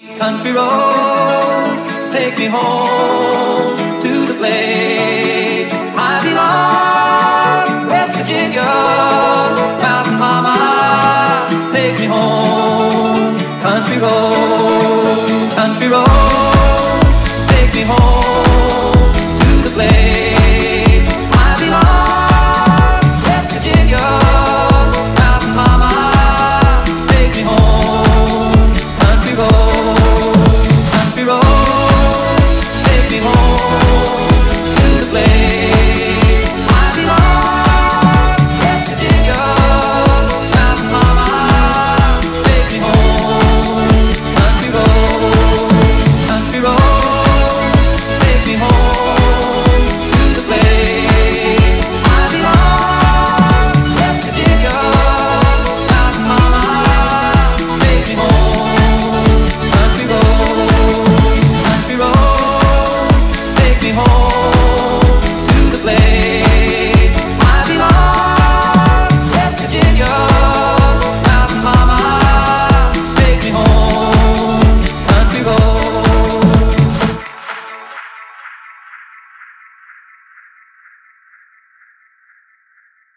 Country roads take me home to the place I belong. West Virginia, Mountain Mama, take me home. Country roads, country roads.